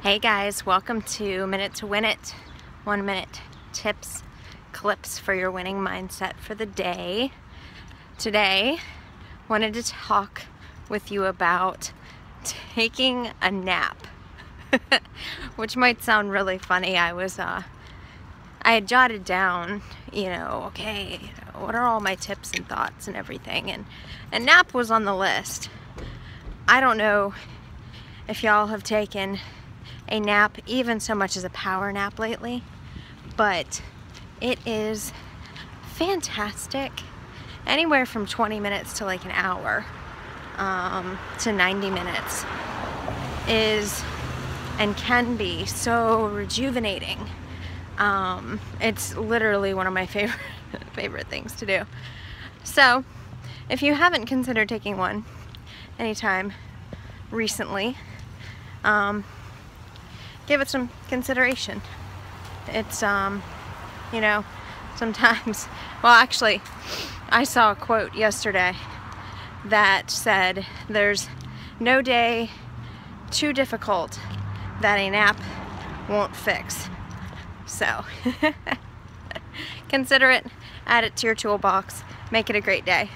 Hey guys, welcome to Minute to Win It. One minute tips, clips for your winning mindset for the day. Today, wanted to talk with you about taking a nap, which might sound really funny. I was, uh, I had jotted down, you know, okay, what are all my tips and thoughts and everything, and a nap was on the list. I don't know if y'all have taken a nap, even so much as a power nap lately, but it is fantastic. Anywhere from 20 minutes to like an hour um, to 90 minutes is and can be so rejuvenating. Um, it's literally one of my favorite favorite things to do. So, if you haven't considered taking one anytime recently, um, give it some consideration. It's, um, you know, sometimes, well, actually, I saw a quote yesterday that said, There's no day too difficult that a nap won't fix. So, consider it, add it to your toolbox, make it a great day.